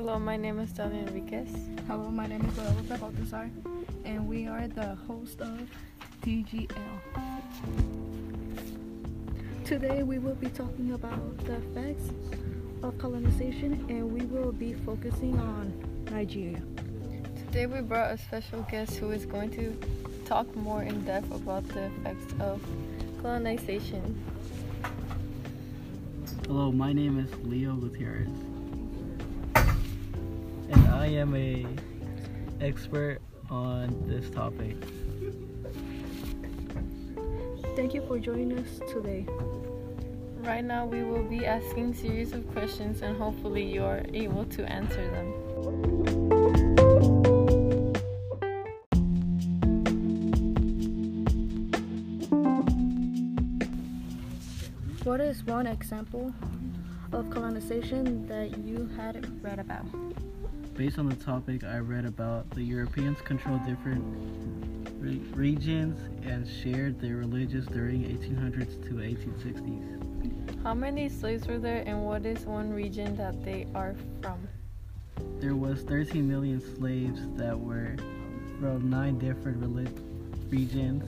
Hello, my name is Daniel Enriquez. Hello, my name is Guadalupe Baltazar, and we are the host of TGL. Today we will be talking about the effects of colonization, and we will be focusing on Nigeria. Today we brought a special guest who is going to talk more in depth about the effects of colonization. Hello, my name is Leo Gutierrez. And I am a expert on this topic. Thank you for joining us today. Right now we will be asking series of questions and hopefully you are able to answer them. What is one example of colonization that you had read about? Based on the topic, I read about the Europeans controlled different re- regions and shared their religions during 1800s to 1860s. How many slaves were there and what is one region that they are from? There was 13 million slaves that were from nine different relig- regions,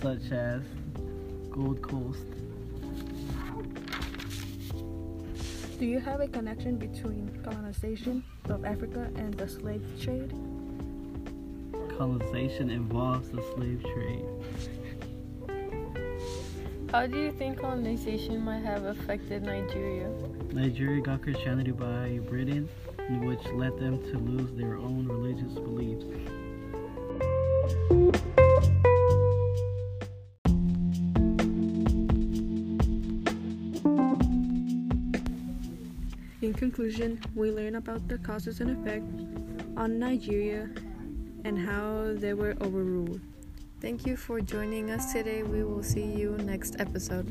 such as Gold Coast, Do you have a connection between colonization of Africa and the slave trade? colonization involves the slave trade. How do you think colonization might have affected Nigeria? Nigeria got Christianity by Britain, which led them to lose their own religious In conclusion, we learn about the causes and effects on Nigeria and how they were overruled. Thank you for joining us today. We will see you next episode.